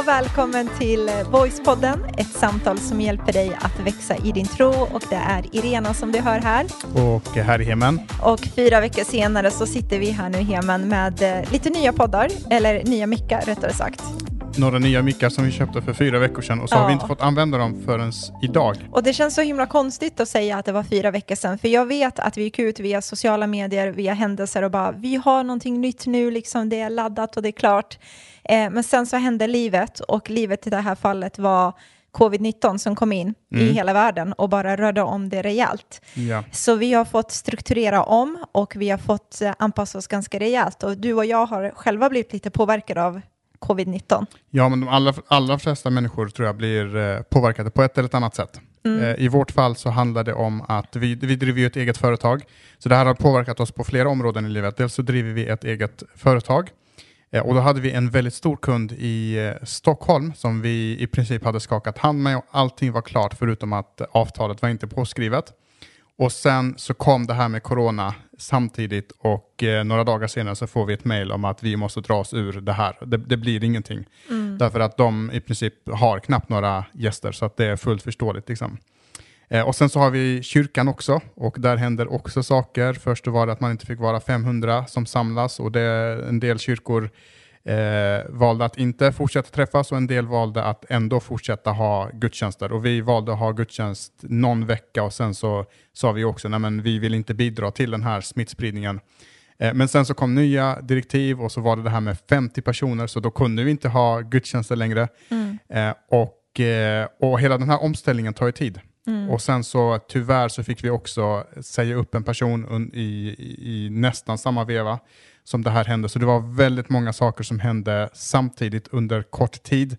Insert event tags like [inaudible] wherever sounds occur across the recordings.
och välkommen till Voicepodden, ett samtal som hjälper dig att växa i din tro och det är Irena som du hör här. Och här är Hemen. Och fyra veckor senare så sitter vi här nu Hemen med eh, lite nya poddar, eller nya mickar rättare sagt några nya mickar som vi köpte för fyra veckor sedan och så ja. har vi inte fått använda dem förrän idag. Och det känns så himla konstigt att säga att det var fyra veckor sedan, för jag vet att vi gick ut via sociala medier, via händelser och bara vi har någonting nytt nu, liksom det är laddat och det är klart. Eh, men sen så hände livet och livet i det här fallet var covid-19 som kom in mm. i hela världen och bara rörde om det rejält. Ja. Så vi har fått strukturera om och vi har fått eh, anpassa oss ganska rejält. Och du och jag har själva blivit lite påverkade av covid-19? Ja, men de allra, allra flesta människor tror jag blir eh, påverkade på ett eller annat sätt. Mm. Eh, I vårt fall så handlar det om att vi, vi driver ett eget företag, så det här har påverkat oss på flera områden i livet. Dels så driver vi ett eget företag och då hade vi en väldigt stor kund i Stockholm som vi i princip hade skakat hand med och allting var klart förutom att avtalet var inte påskrivet. Och sen så kom det här med corona samtidigt och eh, några dagar senare så får vi ett mail om att vi måste dra oss ur det här. Det, det blir ingenting. Mm. Därför att de i princip har knappt några gäster så att det är fullt förståeligt. Liksom. Eh, och sen så har vi kyrkan också och där händer också saker. Först var det att man inte fick vara 500 som samlas och det en del kyrkor eh, valde att inte fortsätta träffas och en del valde att ändå fortsätta ha gudstjänster. Och vi valde att ha gudstjänst någon vecka och sen så sa vi också att vi vill inte bidra till den här smittspridningen. Eh, men sen så kom nya direktiv och så var det det här med 50 personer så då kunde vi inte ha gudstjänster längre. Mm. Eh, och, eh, och hela den här omställningen tar ju tid. Mm. Och sen så tyvärr så fick vi också säga upp en person i, i, i nästan samma veva som det här hände. Så det var väldigt många saker som hände samtidigt under kort tid.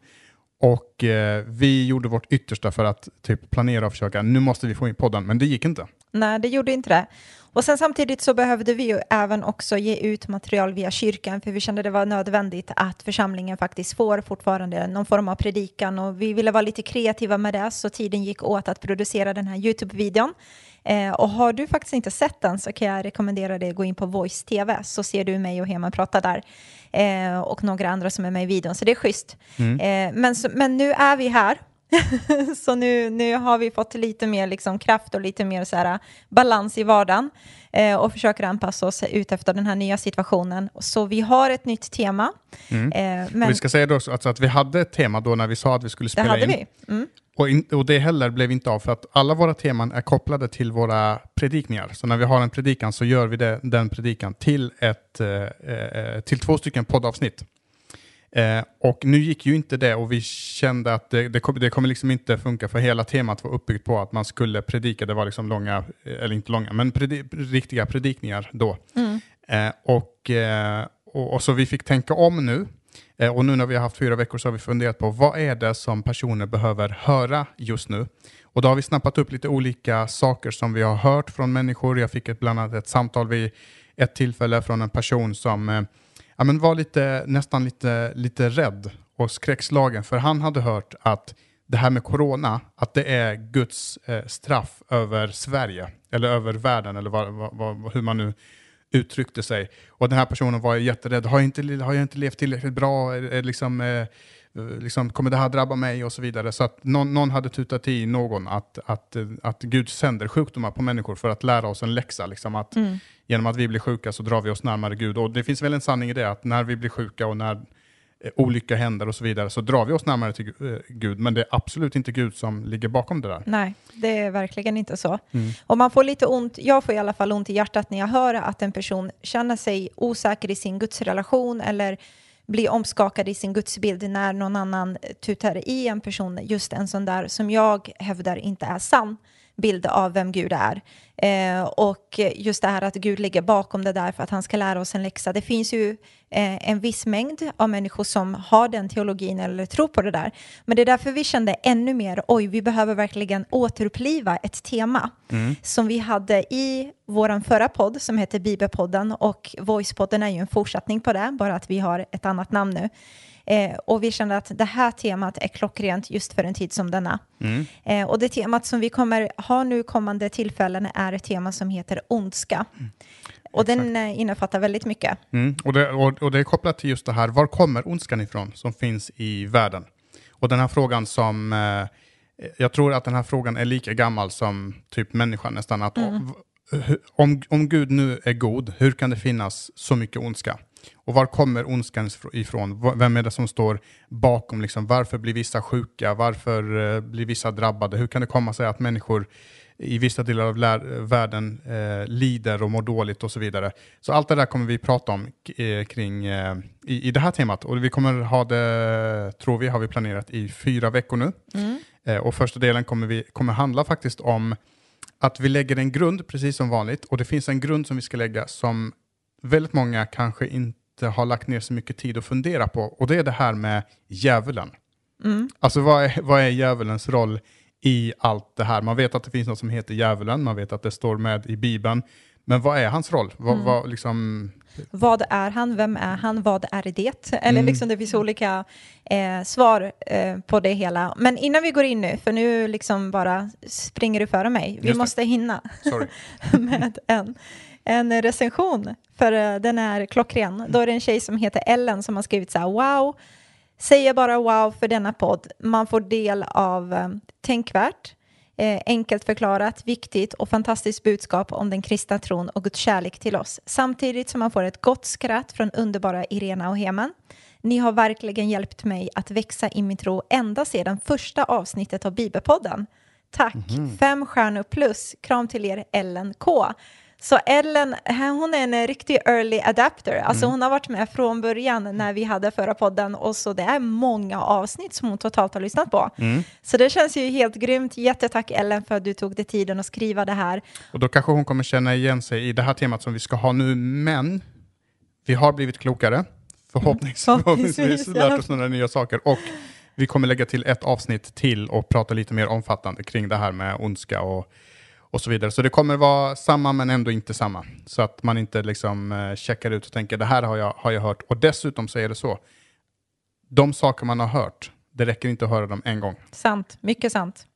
Och eh, vi gjorde vårt yttersta för att typ planera och försöka, nu måste vi få in podden, men det gick inte. Nej, det gjorde inte det. Och sen samtidigt så behövde vi ju även också ge ut material via kyrkan, för vi kände det var nödvändigt att församlingen faktiskt får fortfarande någon form av predikan och vi ville vara lite kreativa med det, så tiden gick åt att producera den här YouTube-videon. Eh, och har du faktiskt inte sett den så kan jag rekommendera dig att gå in på Voice TV så ser du mig och Hema prata där. Eh, och några andra som är med i videon, så det är schysst. Mm. Eh, men, så, men nu är vi här [laughs] så nu, nu har vi fått lite mer liksom kraft och lite mer så här, balans i vardagen eh, och försöker anpassa oss ut efter den här nya situationen. Så vi har ett nytt tema. Mm. Eh, men... vi ska säga då alltså att vi hade ett tema då när vi sa att vi skulle spela det hade in. Vi. Mm. Och, in, och det heller blev inte av för att alla våra teman är kopplade till våra predikningar. Så när vi har en predikan så gör vi det, den predikan till, ett, eh, eh till två stycken poddavsnitt. Eh, och nu gick ju inte det och vi kände att det, det, kom, det kommer liksom inte funka för hela temat var uppbyggt på att man skulle predika. Det var liksom långa, eller inte långa, men predi, riktiga predikningar då. Mm. Eh, och, eh, och, och, så vi fick tänka om nu. Eh, och nu när vi har haft fyra veckor så har vi funderat på vad är det som personer behöver höra just nu. Och då har vi snappat upp lite olika saker som vi har hört från människor. Jag fick ett, bland annat ett samtal vid ett tillfälle från en person som eh, ja, men var lite, nästan lite, lite rädd och skräckslagen, för han hade hört att det här med corona, att det är Guds eh, straff över Sverige, eller över världen, eller vad, vad, vad, hur man nu uttryckte sig. Och den här personen var jätterädd. Har jag inte, har jag inte levt tillräckligt bra? Är, liksom, eh, liksom, kommer det här drabba mig? Och så vidare. Så att någon, någon hade tutat i någon att, att, att Gud sänder sjukdomar på människor för att lära oss en läxa. Liksom att mm. Genom att vi blir sjuka så drar vi oss närmare Gud. Och det finns väl en sanning i det, att när vi blir sjuka och när eh, olycka händer och så vidare så drar vi oss närmare till eh, Gud. Men det är absolut inte Gud som ligger bakom det där. Nej, det är verkligen inte så. Mm. Och man får lite ont, jag får i alla fall ont i hjärtat när jag hör att en person känner sig osäker i sin gudsrelation eller blir omskakad i sin gudsbild när någon annan tutar i en person, just en sån där som jag hävdar inte är sann bild av vem Gud är. Eh, och just det här att Gud ligger bakom det där för att han ska lära oss en läxa. Det finns ju eh, en viss mängd av människor som har den teologin eller tror på det där. Men det är därför vi kände ännu mer, oj, vi behöver verkligen återuppliva ett tema mm. som vi hade i vår förra podd som heter Bibelpodden och Voicepodden är ju en fortsättning på det, bara att vi har ett annat namn nu. Eh, och vi kände att det här temat är klockrent just för en tid som denna. Mm. Eh, och det temat som vi kommer ha nu kommande tillfällen är ett tema som heter ondska. Mm. Och den eh, innefattar väldigt mycket. Mm. Och, det, och, och det är kopplat till just det här, var kommer ondskan ifrån som finns i världen? Och den här frågan som, eh, jag tror att den här frågan är lika gammal som typ människan nästan. Att Mm. om, om Gud nu är god, hur kan det finnas så mycket ondska? Och var kommer ondskan ifrån? Vem är det som står bakom? Liksom? Varför blir vissa sjuka? Varför eh, blir vissa drabbade? Hur kan det komma sig att människor i vissa delar av världen eh, lider och mår dåligt och så vidare. Så allt det där kommer vi prata om eh, kring eh, i, i det här temat. Och vi kommer ha det, tror vi, har vi planerat i fyra veckor nu. Mm. Eh, och första delen kommer, vi, kommer handla faktiskt om att vi lägger en grund, precis som vanligt. Och det finns en grund som vi ska lägga som väldigt många kanske inte har lagt ner så mycket tid att fundera på. Och det är det här med djävulen. Mm. Alltså vad är, vad är djävulens roll i allt det här? Man vet att det finns något som heter djävulen, man vet att det står med i Bibeln. Men vad är hans roll? Vad, Mm. vad, liksom, Vad är han? Vem är han? Vad är det? Eller Mm. liksom det finns olika eh, svar eh, på det hela. Men innan vi går in nu, för nu liksom bara springer du före mig. Vi Just det. måste hinna [laughs] med en, en recension, för eh, den är klockren. Då är det en tjej som heter Ellen som har skrivit så här, wow, säger bara wow för denna podd. Man får del av eh, tänkvärt, eh, enkelt förklarat, viktigt och fantastiskt budskap om den kristna tron och Guds kärlek till oss. Samtidigt som man får ett gott skratt från underbara Irena och Heman. Ni har verkligen hjälpt mig att växa i min tro ända sedan första avsnittet av Bibelpodden. Tack! Fem stjärnor plus. Kram till er, Ellen K. Så Ellen, hon är en riktig early adapter. Alltså hon har varit med från början när vi hade förra podden och så det är många avsnitt som hon totalt har lyssnat på. Så det känns ju helt grymt. Jättetack Ellen för att du tog dig tiden att skriva det här. Och då kanske hon kommer känna igen sig i det här temat som vi ska ha nu, men vi har blivit klokare. Förhoppningsvis, ja. lärt oss några nya saker. Och vi kommer lägga till ett avsnitt till och prata lite mer omfattande kring det här med ondska och, och så vidare. Så det kommer vara samma men ändå inte samma. Så att man inte liksom eh, checkar ut och tänker det här har jag, har jag hört. Och dessutom så är det så, de saker man har hört, det räcker inte att höra dem en gång. Sant, mycket sant.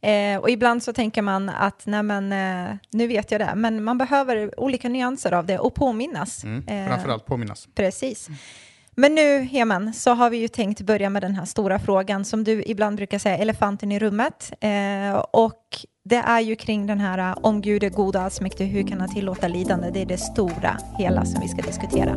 Eh, och ibland så tänker man att nej men, eh, nu vet jag det, men man behöver olika nyanser av det och påminnas. Mm. Eh, Framförallt påminnas. Precis. Men nu, Heman, så har vi ju tänkt börja med den här stora frågan som du ibland brukar säga, elefanten i rummet. Eh, och det är ju kring den här, äh, om Gud är god och allsmäktig, hur kan han tillåta lidande? Det är det stora hela som vi ska diskutera.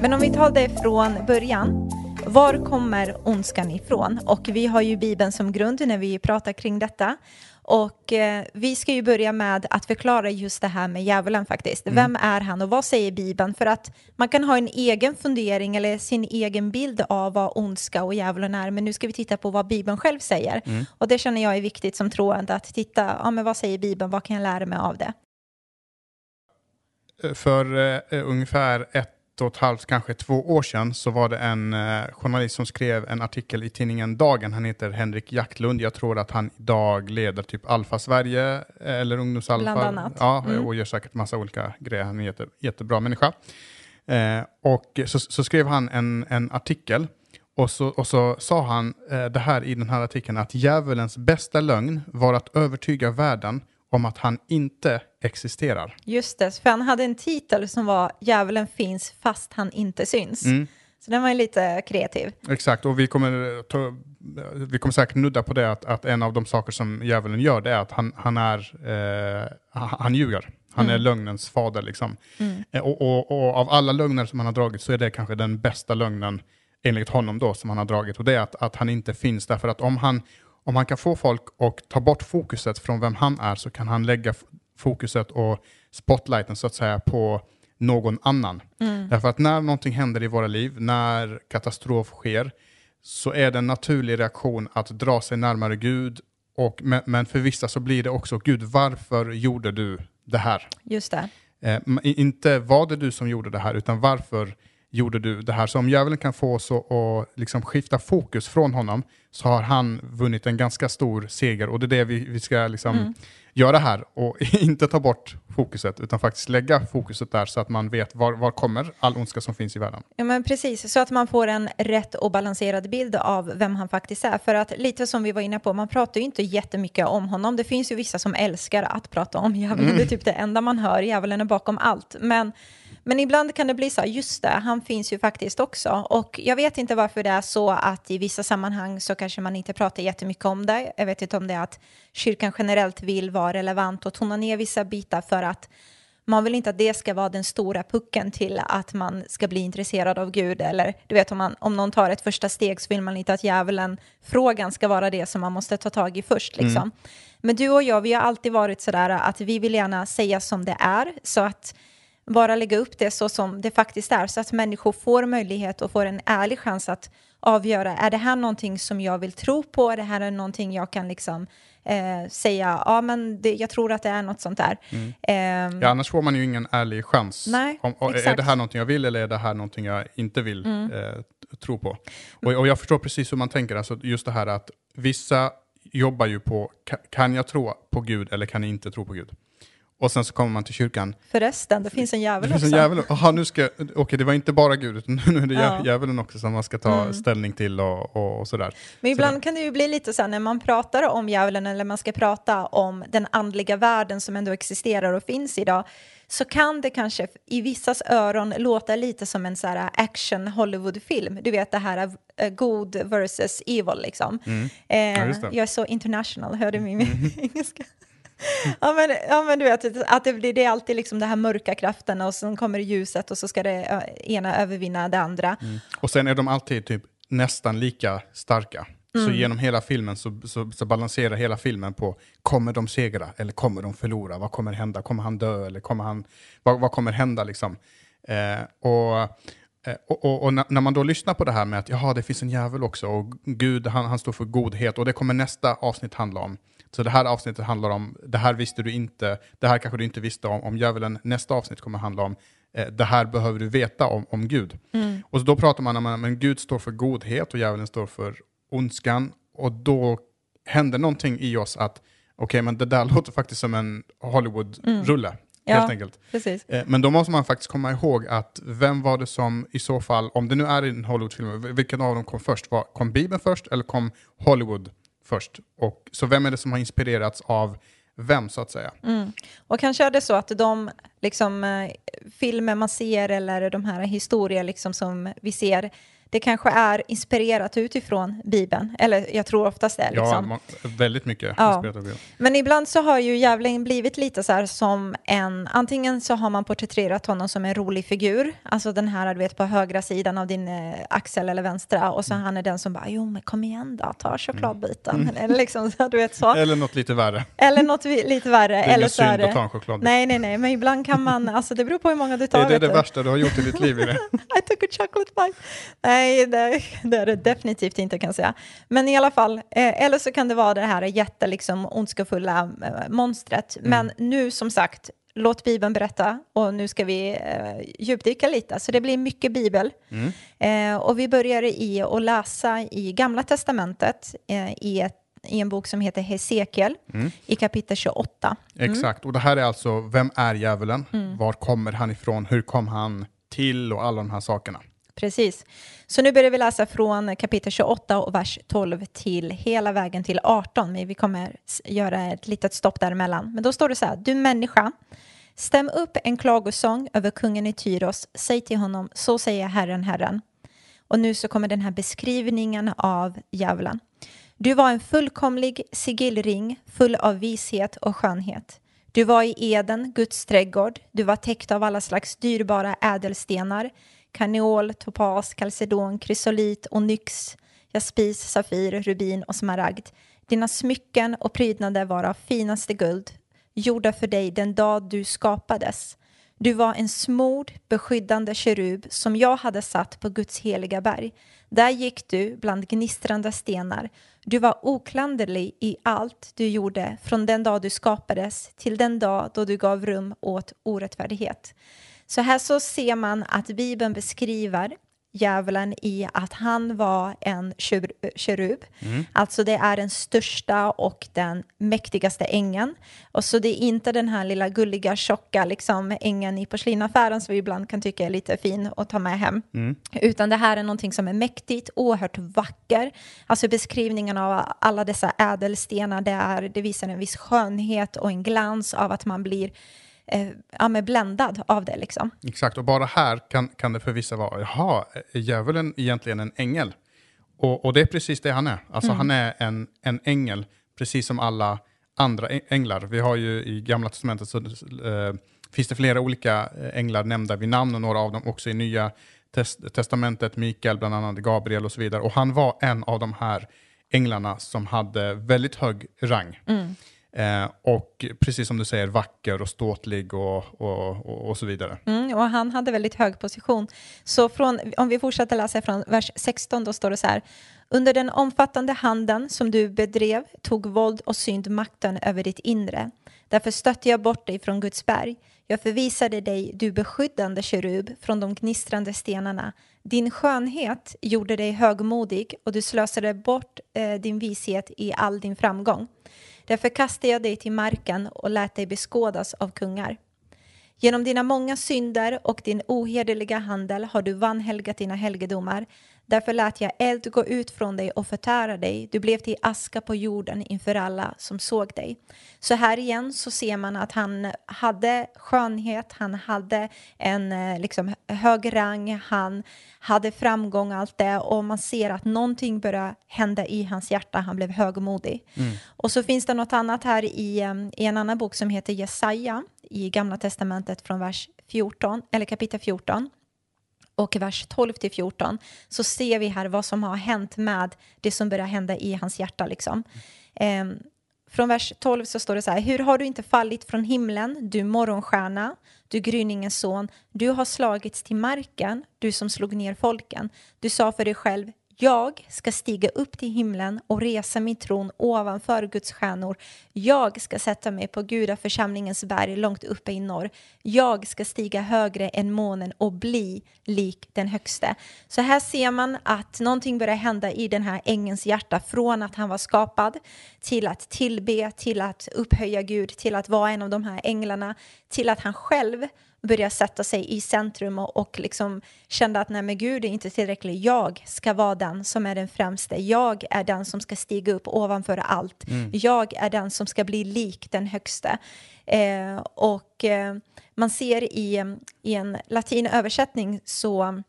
Men om vi tar det från början. Var kommer ondskan ifrån? Och vi har ju Bibeln som grund när vi pratar kring detta. Och eh, vi ska ju börja med att förklara just det här med djävulen faktiskt. Vem är han och vad säger Bibeln? För att man kan ha en egen fundering eller sin egen bild av vad ondska och djävulen är. Men nu ska vi titta på vad Bibeln själv säger. Och det känner jag är viktigt som troende att titta, ja men vad säger Bibeln? Vad kan jag lära mig av det? För eh, ungefär ett och ett halvt, kanske två år sedan så var det en eh, journalist som skrev en artikel i tidningen Dagen. Han heter Henrik Jaktlund. Jag tror att han idag leder typ Alfa Sverige eh, eller Ungdomsalfa. Bland annat. Ja, Mm. och gör säkert massa olika grejer. Han är en jätte, jättebra människa. Eh, och så, så skrev han en, en artikel och så, och så sa han eh, det här i den här artikeln att djävulens bästa lögn var att övertyga världen om att han inte existerar. Just det, för han hade en titel som var Djävulen finns fast han inte syns. Mm. Så den var ju lite kreativ. Exakt, och vi kommer, ta, vi kommer säkert nudda på det att, att en av de saker som djävulen gör det är att han, han, är, eh, han, ljuger. Han är lögnens fader. Liksom. Eh, och, och, och av alla lögner som han har dragit så är det kanske den bästa lögnen enligt honom då som han har dragit. Och det är att, att han inte finns därför att om han, om han kan få folk att ta bort fokuset från vem han är så kan han lägga fokuset och spotlighten så att säga på någon annan. Därför att när någonting händer i våra liv, när katastrof sker, så är det en naturlig reaktion att dra sig närmare Gud. Och, men, men för vissa så blir det också, Gud varför gjorde du det här? Just det. Eh, inte var det du som gjorde det här, utan varför gjorde du det här. Så om djävulen kan få oss att liksom skifta fokus från honom så har han vunnit en ganska stor seger och det är det vi, vi ska liksom mm. göra här och [laughs] inte ta bort fokuset utan faktiskt lägga fokuset där så att man vet var, var kommer all ondska som finns i världen. Ja men precis, så att man får en rätt och balanserad bild av vem han faktiskt är. För att lite som vi var inne på, man pratar ju inte jättemycket om honom. Det finns ju vissa som älskar att prata om djävulen, mm. det är typ det enda man hör, djävulen är bakom allt. Men men ibland kan det bli så just det, han finns ju faktiskt också. Och jag vet inte varför det är så att i vissa sammanhang så kanske man inte pratar jättemycket om det. Jag vet inte om det är att kyrkan generellt vill vara relevant och tona ner vissa bitar för att man vill inte att det ska vara den stora pucken till att man ska bli intresserad av Gud. Eller du vet, om, man, om någon tar ett första steg så vill man inte att djävulen-frågan ska vara det som man måste ta tag i först. Liksom. Mm. Men du och jag, vi har alltid varit sådär att vi vill gärna säga som det är. Så att bara lägga upp det så som det faktiskt är så att människor får möjlighet och får en ärlig chans att avgöra, är det här någonting som jag vill tro på? Är det här är någonting jag kan liksom eh, säga, ja men det, jag tror att det är något sånt där. Mm. Eh, ja, annars får man ju ingen ärlig chans. Nej, Om, är det här någonting jag vill eller är det här någonting jag inte vill mm. eh, tro på? Och, och, jag förstår precis hur man tänker, alltså just det här att vissa jobbar ju på, kan jag tro på Gud eller kan jag inte tro på Gud? Och sen så kommer man till kyrkan. Förresten, det finns en djävul det finns också. En djävul. Aha, nu ska, okej, det var inte bara Gud, utan nu är det ja. djävulen också som man ska ta mm. ställning till och, och, och, sådär. Men ibland sådär. kan det ju bli lite så här när man pratar om djävulen eller man ska prata om den andliga världen som ändå existerar och finns idag så kan det kanske i vissas öron låta lite som en så här action Hollywood-film. Du vet det här uh, god versus evil liksom. Mm. Eh, ja, jag är så international, hörde min mm. engelska [laughs] ja, men, ja, men du vet, att det, blir, det är alltid liksom det här mörka kraften och sen kommer ljuset och så ska det ena övervinna det andra. Mm. Och sen är de alltid typ nästan lika starka. Mm. Så genom hela filmen så, så, så, balanserar hela filmen på kommer de segra eller kommer de förlora? Vad kommer hända? Kommer han dö eller kommer han, vad, vad kommer hända liksom? Eh, och, eh, och, och, och, när man då lyssnar på det här med att jaha, det finns en djävul också och Gud han, han står för godhet och det kommer nästa avsnitt handla om. Så det här avsnittet handlar om, det här visste du inte, det här kanske du inte visste om, om djävulen. Nästa avsnitt kommer handla om, eh, det här behöver du veta om, om Gud. Mm. Och så då pratar man om att Gud står för godhet och djävulen står för ondskan. Och då händer någonting i oss att, okej okay, men det där [laughs] låter faktiskt som en Hollywood-rulle. Mm. Ja, helt enkelt. Precis. Eh, men då måste man faktiskt komma ihåg att vem var det som i så fall, om det nu är en Hollywoodfilm, vilken av dem kom först? Var, kom Bibeln först eller kom Hollywood först. Och, så vem är det som har inspirerats av vem så att säga? Mm. Och kanske är det så att de liksom, eh, filmer man ser eller de här historier liksom, som vi ser det kanske är inspirerat utifrån Bibeln. Eller jag tror oftast det. Liksom. Ja, väldigt mycket ja. inspirerat av Bibeln. Men ibland så har ju djävulen blivit lite så här som en, antingen så har man porträtterat honom som en rolig figur, alltså den här du vet på högra sidan av din eh, axel eller vänstra och så mm. han är den som bara, jo men kom igen då, ta chokladbiten. Mm. Eller, liksom, du vet, så. [laughs] eller något lite värre. Eller något lite värre. Det är ingen synd att ta en chokladbit. Nej, nej, nej, men ibland kan man, alltså det beror på hur många du tar. Är det det värsta du har gjort i ditt liv? I? [laughs] I took a chocolate bite. Nej, Nej, det, det, är det definitivt inte kan jag säga. Men i alla fall, eh, eller så kan det vara det här jätte, liksom, ondskefulla eh, monstret. Mm. Men nu som sagt, låt Bibeln berätta och nu ska vi eh, djupdyka lite. Så det blir mycket Bibel. Mm. Eh, och vi börjar i att läsa i Gamla Testamentet eh, i, ett, i en bok som heter Hesekiel mm. i kapitel 28. Mm. Exakt, och det här är alltså, vem är djävulen? Mm. Var kommer han ifrån? Hur kom han till? Och alla de här sakerna. Precis. Så nu börjar vi läsa från kapitel 28 och vers 12 till hela vägen till 18. Men vi kommer göra ett litet stopp däremellan. Men då står det så här. Du människa, stäm upp en klagosång över kungen i Tyros. Säg till honom, så säger Herren, Herren. Och nu så kommer den här beskrivningen av djävulen. Du var en fullkomlig sigillring full av vishet och skönhet. Du var i Eden, Guds trädgård. Du var täckt av alla slags dyrbara ädelstenar karneol, topas, kalcedon, krysolit, onyx, jaspis, safir, rubin och smaragd. Dina smycken och prydnader var av finaste guld, gjorda för dig den dag du skapades. Du var en smord, beskyddande kerub som jag hade satt på Guds heliga berg. Där gick du bland gnistrande stenar. Du var oklanderlig i allt du gjorde från den dag du skapades till den dag då du gav rum åt orättfärdighet. Så här så ser man att Bibeln beskriver djävulen i att han var en kerub. Mm. Alltså det är den största och den mäktigaste ängeln. Och så det är inte den här lilla gulliga tjocka liksom, ängeln i porslinaffären som vi ibland kan tycka är lite fin att ta med hem. Mm. Utan det här är någonting som är mäktigt, oerhört vacker. Alltså beskrivningen av alla dessa ädelstenar, det, är, det visar en viss skönhet och en glans av att man blir eh, ja, med bländad av det. Liksom. Exakt, och bara här kan, kan det för vissa vara, jaha, är djävulen egentligen en ängel? Och, och det är precis det han är. Alltså mm. han är en, en ängel, precis som alla andra änglar. Vi har ju i Gamla Testamentet så äh, finns det flera olika eh, änglar nämnda vid namn och några av dem också i Nya test Testamentet, Mikael, bland annat Gabriel och så vidare. Och han var en av de här änglarna som hade väldigt hög rang. Mm. Eh, och precis som du säger, vacker och ståtlig och, och, och, och så vidare. Mm, och han hade väldigt hög position. Så från, om vi fortsätter läsa från vers 16, då står det så här. Under den omfattande handeln som du bedrev tog våld och synd makten över ditt inre. Därför stötte jag bort dig från Guds berg. Jag förvisade dig, du beskyddande kerub, från de gnistrande stenarna. Din skönhet gjorde dig högmodig och du slösade bort eh, din vishet i all din framgång. Därför kastade jag dig till marken och lät dig beskådas av kungar. Genom dina många synder och din ohederliga handel har du vanhelgat dina helgedomar. Därför lät jag eld gå ut från dig och förtära dig. Du blev till aska på jorden inför alla som såg dig. Så här igen så ser man att han hade skönhet, han hade en eh, liksom, hög rang, han hade framgång allt det och man ser att någonting börjar hända i hans hjärta, han blev högmodig. Mm. Och så finns det något annat här i, eh, i en annan bok som heter Jesaja i Gamla Testamentet från vers 14, eller kapitel 14 och vers 12 till 14 så ser vi här vad som har hänt med det som börjar hända i hans hjärta. Liksom. Eh, från vers 12 så står det så här, hur har du inte fallit från himlen, du morgonstjärna, du gryningens son, du har slagits till marken, du som slog ner folken. Du sa för dig själv, jag ska stiga upp till himlen och resa min tron ovanför Guds stjärnor. Jag ska sätta mig på gudaförsamlingens berg långt uppe i norr. Jag ska stiga högre än månen och bli lik den högste. Så här ser man att någonting börjar hända i den här ängens hjärta från att han var skapad till att tillbe, till att upphöja Gud, till att vara en av de här änglarna, till att han själv börja sätta sig i centrum och, och liksom kände att nej men Gud är inte tillräcklig. Jag ska vara den som är den främste. Jag är den som ska stiga upp ovanför allt. Mm. Jag är den som ska bli lik den högste. Eh, och eh, man ser i, i en latin översättning så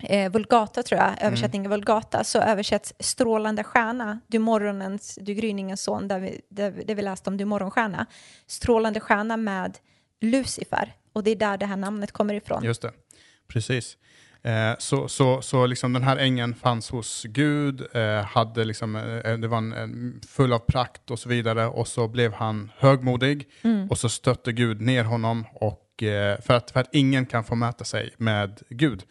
eh, Vulgata tror jag, översättningen mm. Vulgata, så översätts strålande stjärna, du morgonens, du gryningens son, där vi, där, där vi läste om du morgonstjärna, strålande stjärna med Lucifer. Och det är där det här namnet kommer ifrån. Just det, precis. Eh, så så, så liksom den här ängen fanns hos Gud, eh, hade liksom, eh, det var en, en, full av prakt och så vidare och så blev han högmodig mm. och så stötte Gud ner honom och, eh, för, att, för att ingen kan få mäta sig med Gud.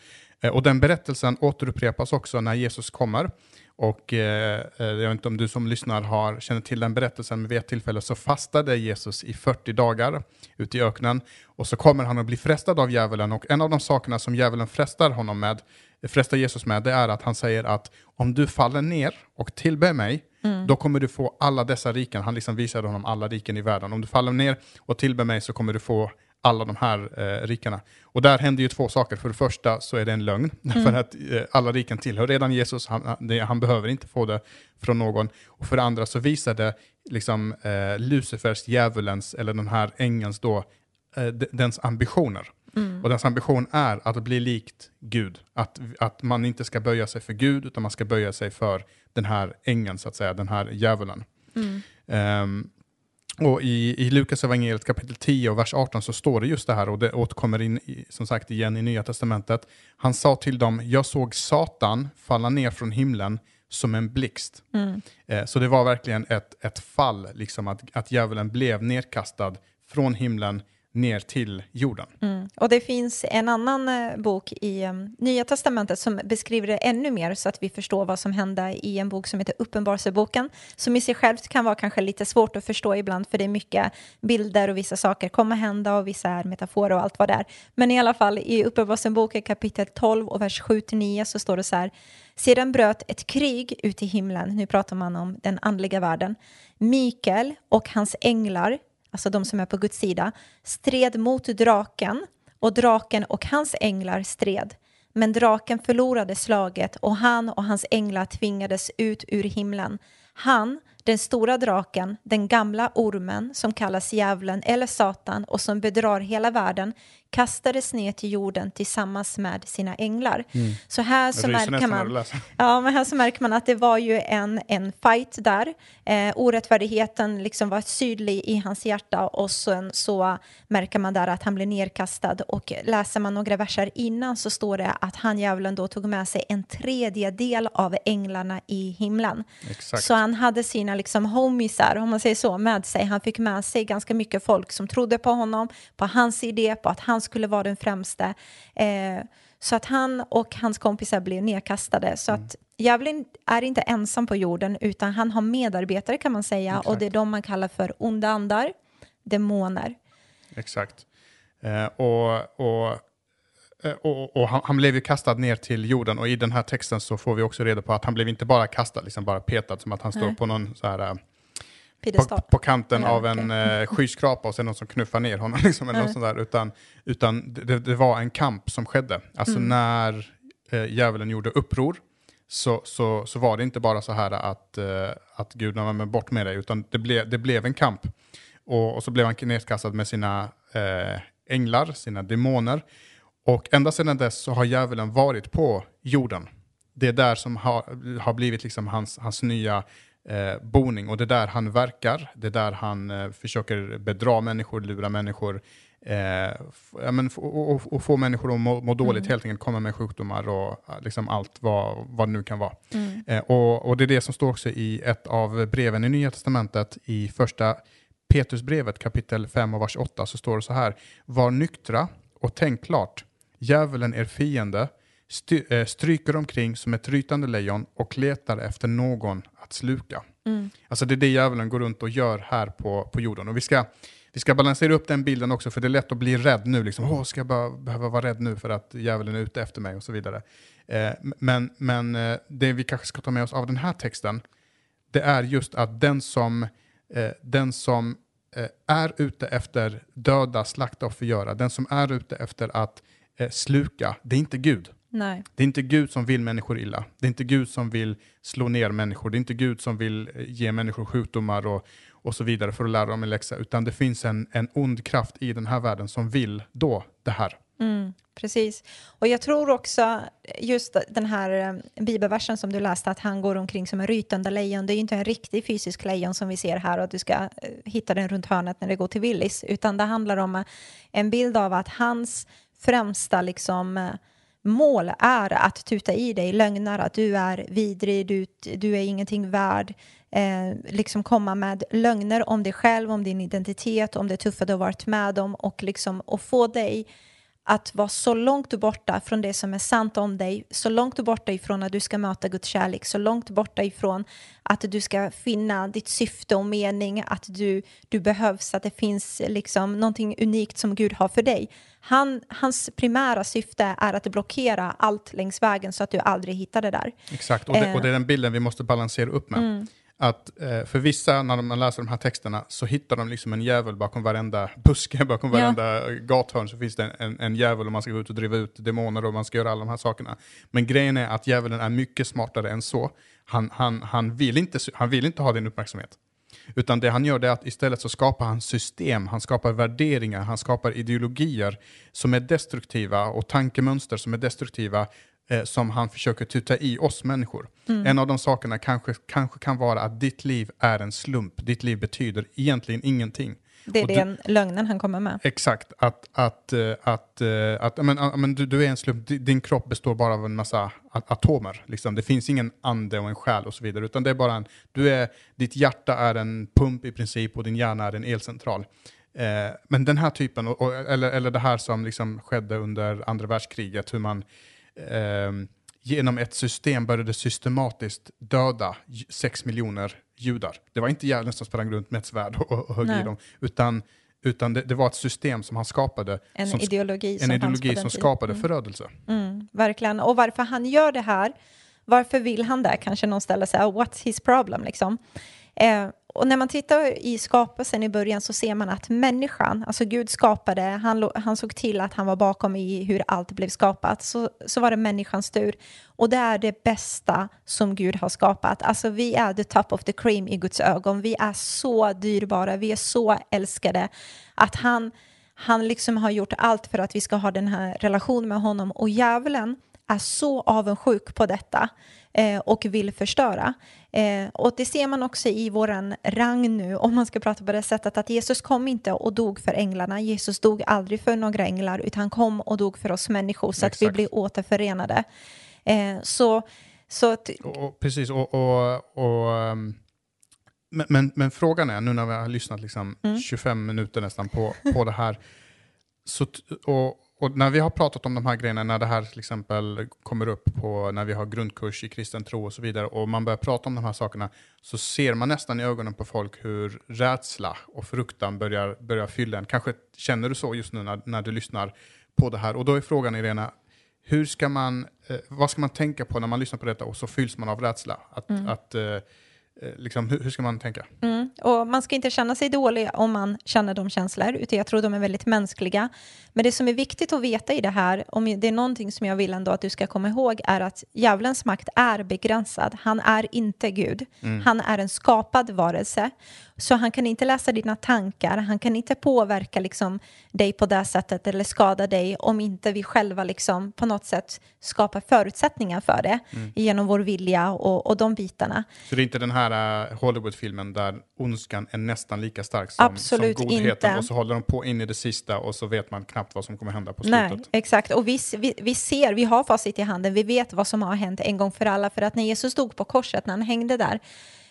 Eh, och den berättelsen återupprepas också när Jesus kommer. Och eh, eh, jag vet inte om du som lyssnar har, känner till den berättelsen, men vid ett tillfälle så fastade Jesus i 40 dagar ute i öknen och så kommer han att bli frestad av djävulen och en av de sakerna som djävulen frestar honom med, frestar Jesus med, det är att han säger att om du faller ner och tillber mig, mm. då kommer du få alla dessa riken. Han liksom visade honom alla riken i världen. Om du faller ner och tillber mig så kommer du få alla de här eh, rikena. Och där händer ju två saker. För det första så är det en lögn, [laughs] mm. för att eh, alla riken tillhör redan Jesus, han, det, han, behöver inte få det från någon. Och för det andra så visar det liksom, eh, Lucifers, djävulens, eller den här ängelns då, eh, dens ambitioner. Mm. Och dens ambition är att bli likt Gud. Att, att man inte ska böja sig för Gud, utan man ska böja sig för den här ängeln, så att säga, den här djävulen. Mm. Um, och i, i Lukas evangeliet kapitel 10 och vers 18 så står det just det här och det återkommer in i, som sagt igen i Nya Testamentet. Han sa till dem, jag såg Satan falla ner från himlen som en blixt. Mm. Eh, så det var verkligen ett, ett fall, liksom att, att djävulen blev nedkastad från himlen ner till jorden. Mm. Och det finns en annan eh, bok i um, Nya Testamentet som beskriver det ännu mer så att vi förstår vad som hände i en bok som heter Uppenbarelseboken som i sig själv kan vara kanske lite svårt att förstå ibland för det är mycket bilder och vissa saker kommer hända och vissa är metaforer och allt vad det är. Men i alla fall i Uppenbarelseboken kapitel 12 och vers 7-9 så står det så här sedan bröt ett krig ut i himlen, nu pratar man om den andliga världen. Mikael och hans änglar, alltså de som är på Guds sida, stred mot draken och draken och hans änglar stred. Men draken förlorade slaget och han och hans änglar tvingades ut ur himlen. Han, den stora draken, den gamla ormen som kallas djävulen eller Satan och som bedrar hela världen, kastades ner till jorden tillsammans med sina änglar. Mm. Så här så, märker man, ja, men här så märker man att det var ju en, en fight där. Eh, orättfärdigheten liksom var sydlig i hans hjärta och sen så märker man där att han blev nerkastad. Och läser man några verser innan så står det att han djävulen då tog med sig en tredjedel av änglarna i himlen. Exakt. Så han hade sina liksom homiesar, om man säger så, med sig. Han fick med sig ganska mycket folk som trodde på honom, på hans idé, på att han skulle vara den främste. Eh, så att han och hans kompisar blev nedkastade. Så mm. att djävulen är inte ensam på jorden utan han har medarbetare kan man säga Exakt. och det är de man kallar för onda andar, demoner. Exakt. Eh, och, och, eh, och, och han, han, blev ju kastad ner till jorden och i den här texten så får vi också reda på att han blev inte bara kastad, liksom bara petad som att han står Nej. på någon så här eh, på, på, kanten ja, av en eh, skyskrapa och sen någon som knuffar ner honom. [laughs] Liksom, eller mm. sånt där, utan utan det, det, var en kamp som skedde. Alltså mm. när eh, djävulen gjorde uppror så, så, så var det inte bara så här att, eh, att Gud var bort med dig, utan det, ble, det blev en kamp. Och, och så blev han nedkastad med sina eh, änglar, sina demoner. Och ända sedan dess så har djävulen varit på jorden. Det är där som har, har blivit liksom hans, hans nya eh, boning och det är där han verkar. Det är där han eh, försöker bedra människor, lura människor eh, ja, men, och, och, och, få människor att må, må dåligt, mm. helt enkelt komma med sjukdomar och liksom allt vad, vad det nu kan vara. Mm. Eh, och, och, det är det som står också i ett av breven i Nya Testamentet, i första Petrusbrevet kapitel 5 och vers 8, så står det så här. Var nyktra och tänk klart. Djävulen är fiende, stryker omkring som ett rytande lejon och letar efter någon att sluka. Mm. Alltså det är det djävulen går runt och gör här på, på jorden. Och vi ska, vi ska balansera upp den bilden också, för det är lätt att bli rädd nu. Liksom, Åh, ska jag bara, behöva vara rädd nu för att djävulen är ute efter mig och så vidare. Eh, men men eh, det vi kanske ska ta med oss av den här texten, det är just att den som, eh, den som eh, är ute efter döda, slakta och förgöra, den som är ute efter att eh, sluka, det är inte Gud. Nej. Det är inte Gud som vill människor illa. Det är inte Gud som vill slå ner människor. Det är inte Gud som vill eh, ge människor sjukdomar och, och så vidare för att lära dem en läxa. Utan det finns en, en ond kraft i den här världen som vill då det här. Mm, precis. Och jag tror också just den här eh, bibelversen som du läste, att han går omkring som en rytande lejon. Det är ju inte en riktig fysisk lejon som vi ser här och att du ska eh, hitta den runt hörnet när det går till Willis, utan det handlar om en bild av att hans främsta liksom mål är att tuta i dig lögner, att du är vidrig, du, du är ingenting värd, eh, liksom komma med lögner om dig själv, om din identitet, om det tuffa du har varit med om och, liksom, och få dig att vara så långt borta från det som är sant om dig, så långt borta ifrån att du ska möta Guds kärlek, så långt borta ifrån att du ska finna ditt syfte och mening, att du, du behövs, att det finns liksom någonting unikt som Gud har för dig. Han, hans primära syfte är att blockera allt längs vägen så att du aldrig hittar det där. Exakt, och det, och det är den bilden vi måste balansera upp med. Mm att eh, för vissa, när man läser de här texterna, så hittar de liksom en djävul bakom varenda buske, [laughs] bakom ja. varenda gathörn så finns det en, en djävul och man ska gå ut och driva ut demoner och man ska göra alla de här sakerna. Men grejen är att djävulen är mycket smartare än så. Han, han, han, vill, inte, han vill inte ha din uppmärksamhet. Utan det han gör är att istället så skapar han system, han skapar värderingar, han skapar ideologier som är destruktiva och tankemönster som är destruktiva eh, som han försöker tuta i oss människor. Mm. En av de sakerna kanske, kanske kan vara att ditt liv är en slump, ditt liv betyder egentligen ingenting. Det är den lögnen han kommer med. Exakt, att, att, eh, att, eh, att, men, men du, du, är en slump, din kropp består bara av en massa atomer. Liksom. Det finns ingen ande och en själ och så vidare, utan det är bara en, du är, ditt hjärta är en pump i princip och din hjärna är en elcentral. Eh, men den här typen, eller, eller det här som liksom skedde under andra världskriget, hur man genom ett system började systematiskt döda j- sex miljoner judar. Det var inte djävulen som sprang runt med ett svärd och, och högg i Nej. dem, utan, utan det, det var ett system som han skapade, En som, ideologi en som på ideologi som skapade Mm. förödelse. Mm, verkligen. Och varför han gör det här, varför vill han det? Kanske någon ställer sig, what's his problem liksom? Eh, och när man tittar i skapelsen i början så ser man att människan, alltså Gud skapade, han, han såg till att han var bakom i hur allt blev skapat, så, så var det människans tur. Och det är det bästa som Gud har skapat. Alltså vi är the top of the cream i Guds ögon. Vi är så dyrbara, vi är så älskade att han, han liksom har gjort allt för att vi ska ha den här relationen med honom. Och djävulen är så avundsjuk på detta eh, och vill förstöra. Eh, och det ser man också i våran rang nu, om man ska prata på det sättet, att Jesus kom inte och dog för änglarna. Jesus dog aldrig för några änglar, utan han kom och dog för oss människor så att vi Exakt. blir återförenade. Eh, så, så att, Och, precis, och, och, och, ehm, men, men, men frågan är, nu när vi har lyssnat liksom Mm. 25 minuter nästan på, på det här, så, och, och när vi har pratat om de här grejerna, när det här till exempel kommer upp på när vi har grundkurs i kristen tro och så vidare, och man börjar prata om de här sakerna, så ser man nästan i ögonen på folk hur rädsla och fruktan börjar, börjar fylla en. Kanske känner du så just nu när, när du lyssnar på det här. Och då är frågan Irena, hur ska man, eh, vad ska man tänka på när man lyssnar på detta och så fylls man av rädsla? Att, att, eh, eh, liksom, hur, hur ska man tänka? Mm. Och man ska inte känna sig dålig om man känner de känslor, utan jag tror de är väldigt mänskliga. Men det som är viktigt att veta i det här, om det är någonting som jag vill ändå att du ska komma ihåg, är att djävulens makt är begränsad. Han är inte Gud. Han är en skapad varelse. Så han kan inte läsa dina tankar, han kan inte påverka liksom, dig på det sättet eller skada dig om inte vi själva liksom, på något sätt skapar förutsättningar för det genom vår vilja och, och de bitarna. Så det är inte den här uh, Hollywood-filmen där ondskan är nästan lika stark som, Absolut som godheten inte. och så håller de på in i det sista och så vet man knappt vad som kommer hända på Nej, slutet. exakt. Och vi, vi, vi ser, vi har facit i handen, vi vet vad som har hänt en gång för alla. För att när Jesus dog på korset, när han hängde där,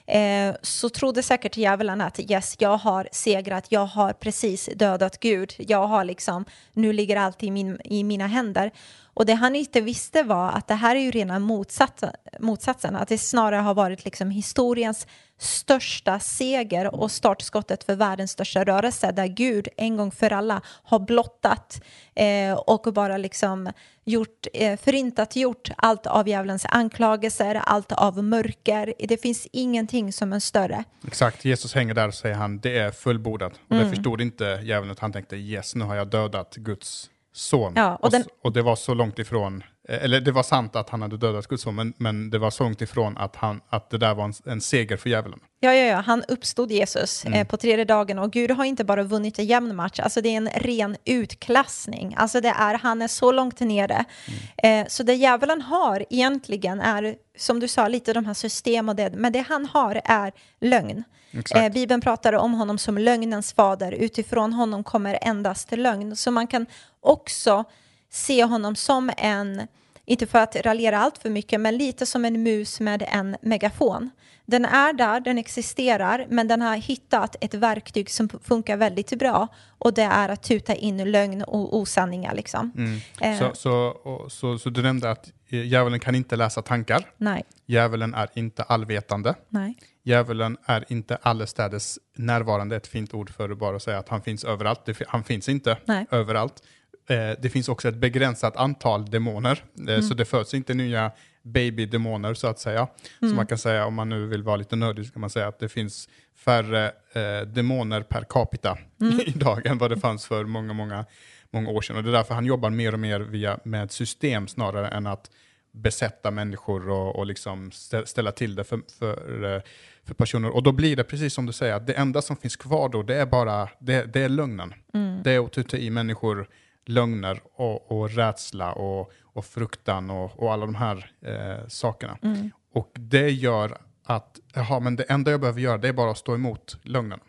eh, så trodde säkert djävulen att yes, jag har segrat, jag har precis dödat Gud, jag har liksom, nu ligger allt i, min, i mina händer. Och det han inte visste var att det här är ju rena motsatsen, motsatsen att det snarare har varit liksom historiens största seger och startskottet för världens största rörelse där Gud en gång för alla har blottat eh, och bara liksom gjort, eh, förintat gjort allt av djävulens anklagelser, allt av mörker. Det finns ingenting som är större. Exakt, Jesus hänger där och säger han, det är fullbordat. Och Mm. det förstod inte djävulen, utan han tänkte yes, nu har jag dödat Guds son. Ja, och och, den- s- och det var så långt ifrån, eh, eller det var sant att han hade dödat Guds son, men, men det var så långt ifrån att, han, att det där var en, en seger för djävulen. Ja, ja, ja, han uppstod Jesus eh, på tredje dagen och Gud har inte bara vunnit en jämn match, alltså det är en ren utklassning. Alltså det är, han är så långt nere. Eh, så det djävulen har egentligen är, som du sa, lite de här system och det, men det han har är lögn. Eh, Bibeln pratar om honom som lögnens fader, utifrån honom kommer endast lögn. Så man kan också se honom som en, inte för att raljera allt för mycket, men lite som en mus med en megafon. Den är där, den existerar, men den har hittat ett verktyg som funkar väldigt bra och det är att tuta in lögn och osanningar. Liksom. Eh, Så, så, så, så du nämnde att eh, djävulen kan inte läsa tankar, Nej, djävulen är inte allvetande, nej. Djävulen är inte allestädes närvarande, ett fint ord för att bara säga att han finns överallt. Han finns inte Nej. överallt. Eh, det finns också ett begränsat antal demoner, eh, så det föds inte nya babydemoner så att säga. Så man kan säga, om man nu vill vara lite nördig, så kan man säga att det finns färre eh, demoner per capita [laughs] idag än vad det fanns för många, många, många år sedan. Och det är därför han jobbar mer och mer via, med system snarare än att besätta människor och, och liksom stä- ställa till det för, för, eh, för personer. Och då blir det precis som du säger, att det enda som finns kvar då, det är bara det, det är lögnen. Det är att tuta i människor lögner och, och rädsla och, och fruktan och, och alla de här eh, sakerna. Och det gör att, jaha, men det enda jag behöver göra det är bara att stå emot lögnen.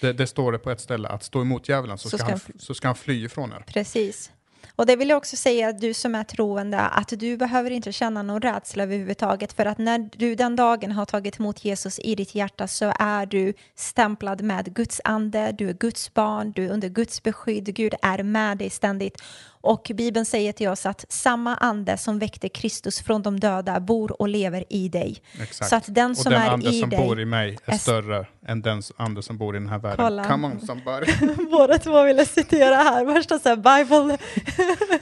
Det, det står det på ett ställe, att stå emot djävulen så, Så ska, han, så ska han fly ifrån er. Precis. Och det vill jag också säga, du som är troende, att du behöver inte känna någon rädsla överhuvudtaget. För att när du den dagen har tagit emot Jesus i ditt hjärta så är du stämplad med Guds ande, du är Guds barn, du är under Guds beskydd, Gud är med dig ständigt. Och Bibeln säger till oss att samma ande som väckte Kristus från de döda bor och lever i dig. Exakt. Så att den som och den är ande i som dig bor i mig är är- större än den ande som bor i den här världen. Kolla. Come on somebody. [laughs] Båda två ville citera här, värsta så här Bible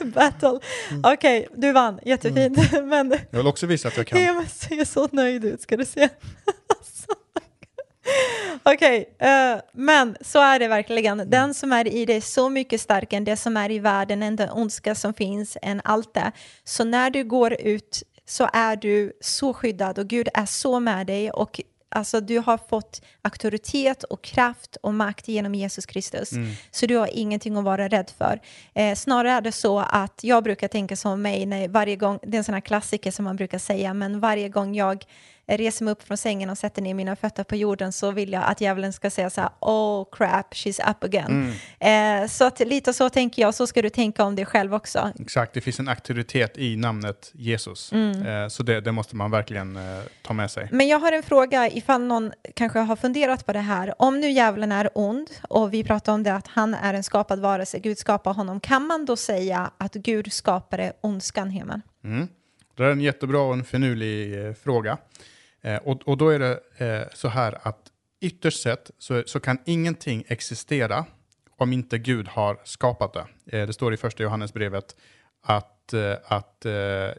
[laughs] battle. Okej, du vann, jättefint. [laughs] Men Jag vill också visa att jag kan. jag ser så nöjd ut, ska du se. Okej, eh, men så är det verkligen. Den som är i dig så mycket starkare än det som är i världen, än den ondska som finns, än allt det. Så när du går ut så är du så skyddad och Gud är så med dig och alltså du har fått auktoritet och kraft och makt genom Jesus Kristus. Så du har ingenting att vara rädd för. Eh, snarare är det så att jag brukar tänka som mig när varje gång, det är en sån här klassiker som man brukar säga, men varje gång jag reser mig upp från sängen och sätter ner mina fötter på jorden så vill jag att djävulen ska säga så här, oh crap, she's up again. Eh, så att lite så tänker jag, så ska du tänka om dig själv också. Exakt, det finns en auktoritet i namnet Jesus. Mm. Eh, så det, det måste man verkligen eh, ta med sig. Men jag har en fråga ifall någon kanske har funderat på det här. Om nu djävulen är ond och vi pratar om det att han är en skapad varelse, Gud skapar honom, kan man då säga att Gud skapade ondskan, Heman? Mm. Det är en jättebra och en finurlig eh, fråga. Eh, och, och då är det eh, så här att ytterst sett så, så kan ingenting existera om inte Gud har skapat det. Eh, det står i första Johannesbrevet att, eh, att eh,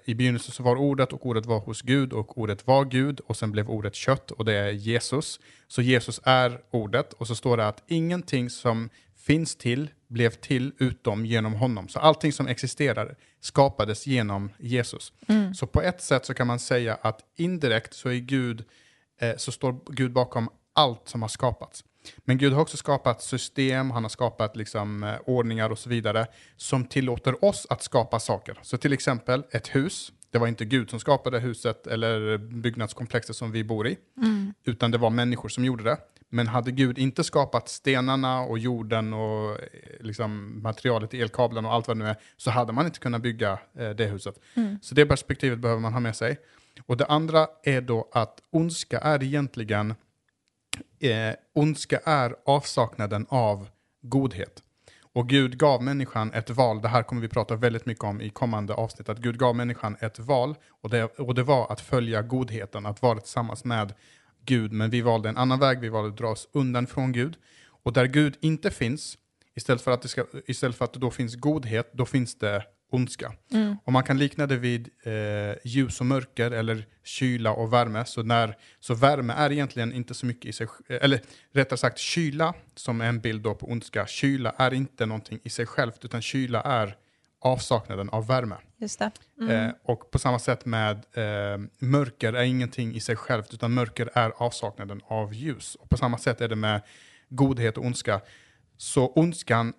i begynnelsen så var ordet och ordet var hos Gud och ordet var Gud och sen blev ordet kött och det är Jesus. Så Jesus är ordet och så står det att ingenting som finns till blev till utom genom honom. Så allting som existerar skapades genom Jesus. Så på ett sätt så kan man säga att indirekt så är Gud, eh, så står Gud bakom allt som har skapats. Men Gud har också skapat system, han har skapat liksom, eh, ordningar och så vidare som tillåter oss att skapa saker. Så till exempel ett hus, det var inte Gud som skapade huset eller byggnadskomplexet som vi bor i, utan det var människor som gjorde det. Men hade Gud inte skapat stenarna och jorden och eh, liksom, materialet i elkablarna och allt vad det nu är, så hade man inte kunnat bygga eh, det huset. Så det perspektivet behöver man ha med sig. Och det andra är då att ondska är egentligen eh, ondska är avsaknaden av godhet. Och Gud gav människan ett val, det här kommer vi prata väldigt mycket om i kommande avsnitt, att Gud gav människan ett val och det, och det var att följa godheten, att vara tillsammans med Gud. Men vi valde en annan väg, vi valde att dra oss undan från Gud. Och där Gud inte finns, istället för att det, ska, istället för att det då finns godhet, då finns det ondska. Och man kan likna det vid eh, ljus och mörker eller kyla och värme. Så, när, så värme är egentligen inte så mycket i sig sj- eller rättare sagt kyla, som är en bild då på ondska, kyla är inte någonting i sig självt, utan kyla är avsaknaden av värme. Just det. Eh, och på samma sätt med eh, mörker är ingenting i sig självt, utan mörker är avsaknaden av ljus. Och på samma sätt är det med godhet och ondska. Så ondskan,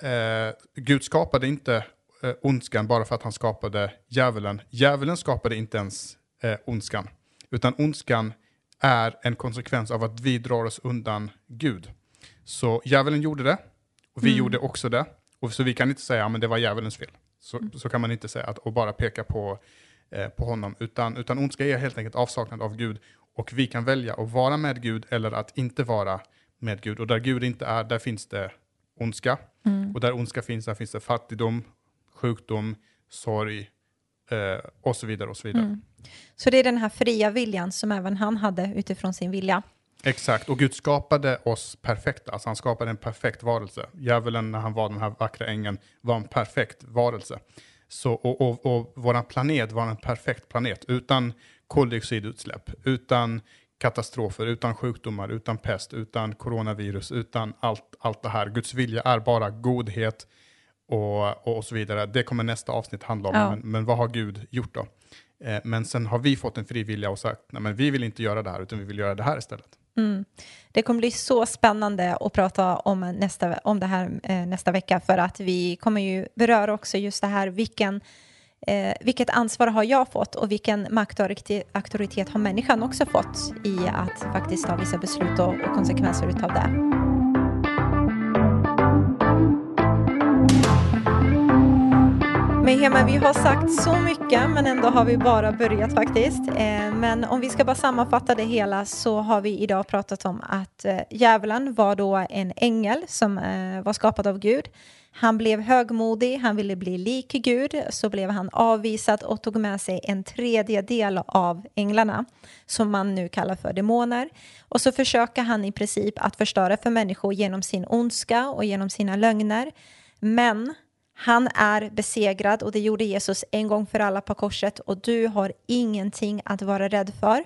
eh, Gud skapade inte eh, ondskan bara för att han skapade djävulen. Djävulen skapade inte ens eh, ondskan, utan ondskan är en konsekvens av att vi drar oss undan Gud. Så djävulen gjorde det, och vi gjorde också det. Och så vi kan inte säga att det var djävulens fel. Så, så kan man inte säga att, och bara peka på, eh, på honom. Utan, utan ondska är helt enkelt avsaknad av Gud. Och vi kan välja att vara med Gud eller att inte vara med Gud. Och där Gud inte är, där finns det ondska. Och där ondska finns, där finns det fattigdom, sjukdom, sorg eh, och så vidare. och så vidare. Så det är den här fria viljan som även han hade utifrån sin vilja. Exakt, och Gud skapade oss perfekta. Alltså han skapade en perfekt varelse. Djävulen när han var den här vackra ängeln var en perfekt varelse. Så, och, och, och vår planet var en perfekt planet utan koldioxidutsläpp, utan katastrofer, utan sjukdomar, utan pest, utan coronavirus, utan allt, allt det här. Guds vilja är bara godhet och, och så vidare. Det kommer nästa avsnitt handla om. Ja. Men, men vad har Gud gjort då? Eh, men sen har vi fått en fri vilja och sagt, nej men vi vill inte göra det här, utan vi vill göra det här istället. Mm. Det kommer bli så spännande att prata om, nästa, om det här eh, nästa vecka för att vi kommer ju beröra också just det här vilken, eh, vilket ansvar har jag fått och vilken makt och auktoritet har människan också fått i att faktiskt ta vissa beslut och, och konsekvenser utav det. Men Hema, vi har sagt så mycket, men ändå har vi bara börjat faktiskt. Eh, men om vi ska bara sammanfatta det hela så har vi idag pratat om att eh, djävulen var då en ängel som eh, var skapad av Gud. Han blev högmodig, han ville bli lik Gud, så blev han avvisad och tog med sig en tredjedel av änglarna, som man nu kallar för demoner. Och så försöker han i princip att förstöra för människor genom sin ondska och genom sina lögner. Men han är besegrad och det gjorde Jesus en gång för alla på korset och du har ingenting att vara rädd för.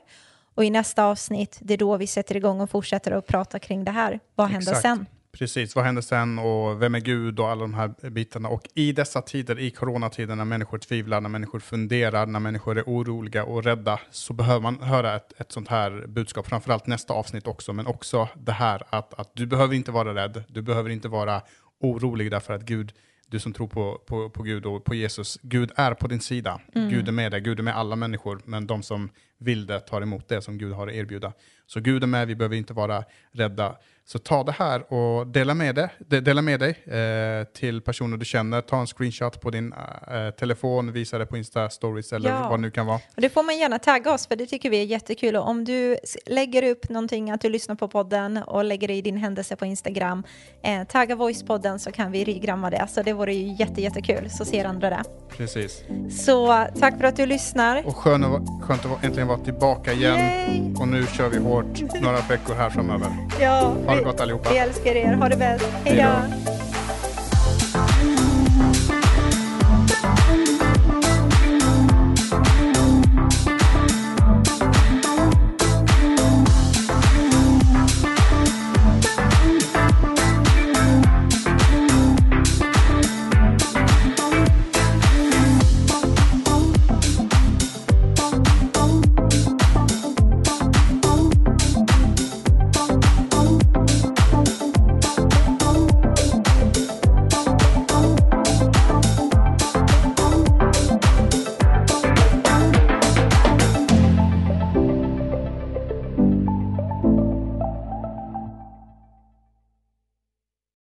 Och i nästa avsnitt, det är då vi sätter igång och fortsätter att prata kring det här. Vad händer Exakt. sen? Precis, vad händer sen och vem är Gud och alla de här bitarna. Och i dessa tider, i coronatider, när människor tvivlar, när människor funderar, när människor är oroliga och rädda, så behöver man höra ett, ett sånt här budskap. Framförallt nästa avsnitt också, men också det här att, att du behöver inte vara rädd, du behöver inte vara orolig därför att Gud du som tror på, på, på Gud och på Jesus, Gud är på din sida. Mm. Gud är med dig, Gud är med alla människor, men de som vill det tar emot det som Gud har att erbjuda. Så Gud är med, vi behöver inte vara rädda. Så ta det här och dela med, det, dela med dig eh, till personer du känner. Ta en screenshot på din eh, telefon, visa det på Insta stories eller ja. vad det nu kan vara. Och det får man gärna tagga oss för det tycker vi är jättekul. Och om du lägger upp någonting att du lyssnar på podden och lägger i din händelse på Instagram, eh, tagga voicepodden så kan vi regramma det. Så det vore ju jätte, jättekul så ser andra det. Precis. Så tack för att du lyssnar. Och skönt att, skönt att äntligen vara tillbaka igen. Yay! Och nu kör vi hårt några veckor här framöver. Ja, ha det gott allihopa. Vi älskar er. Ha det bäst. Hej då.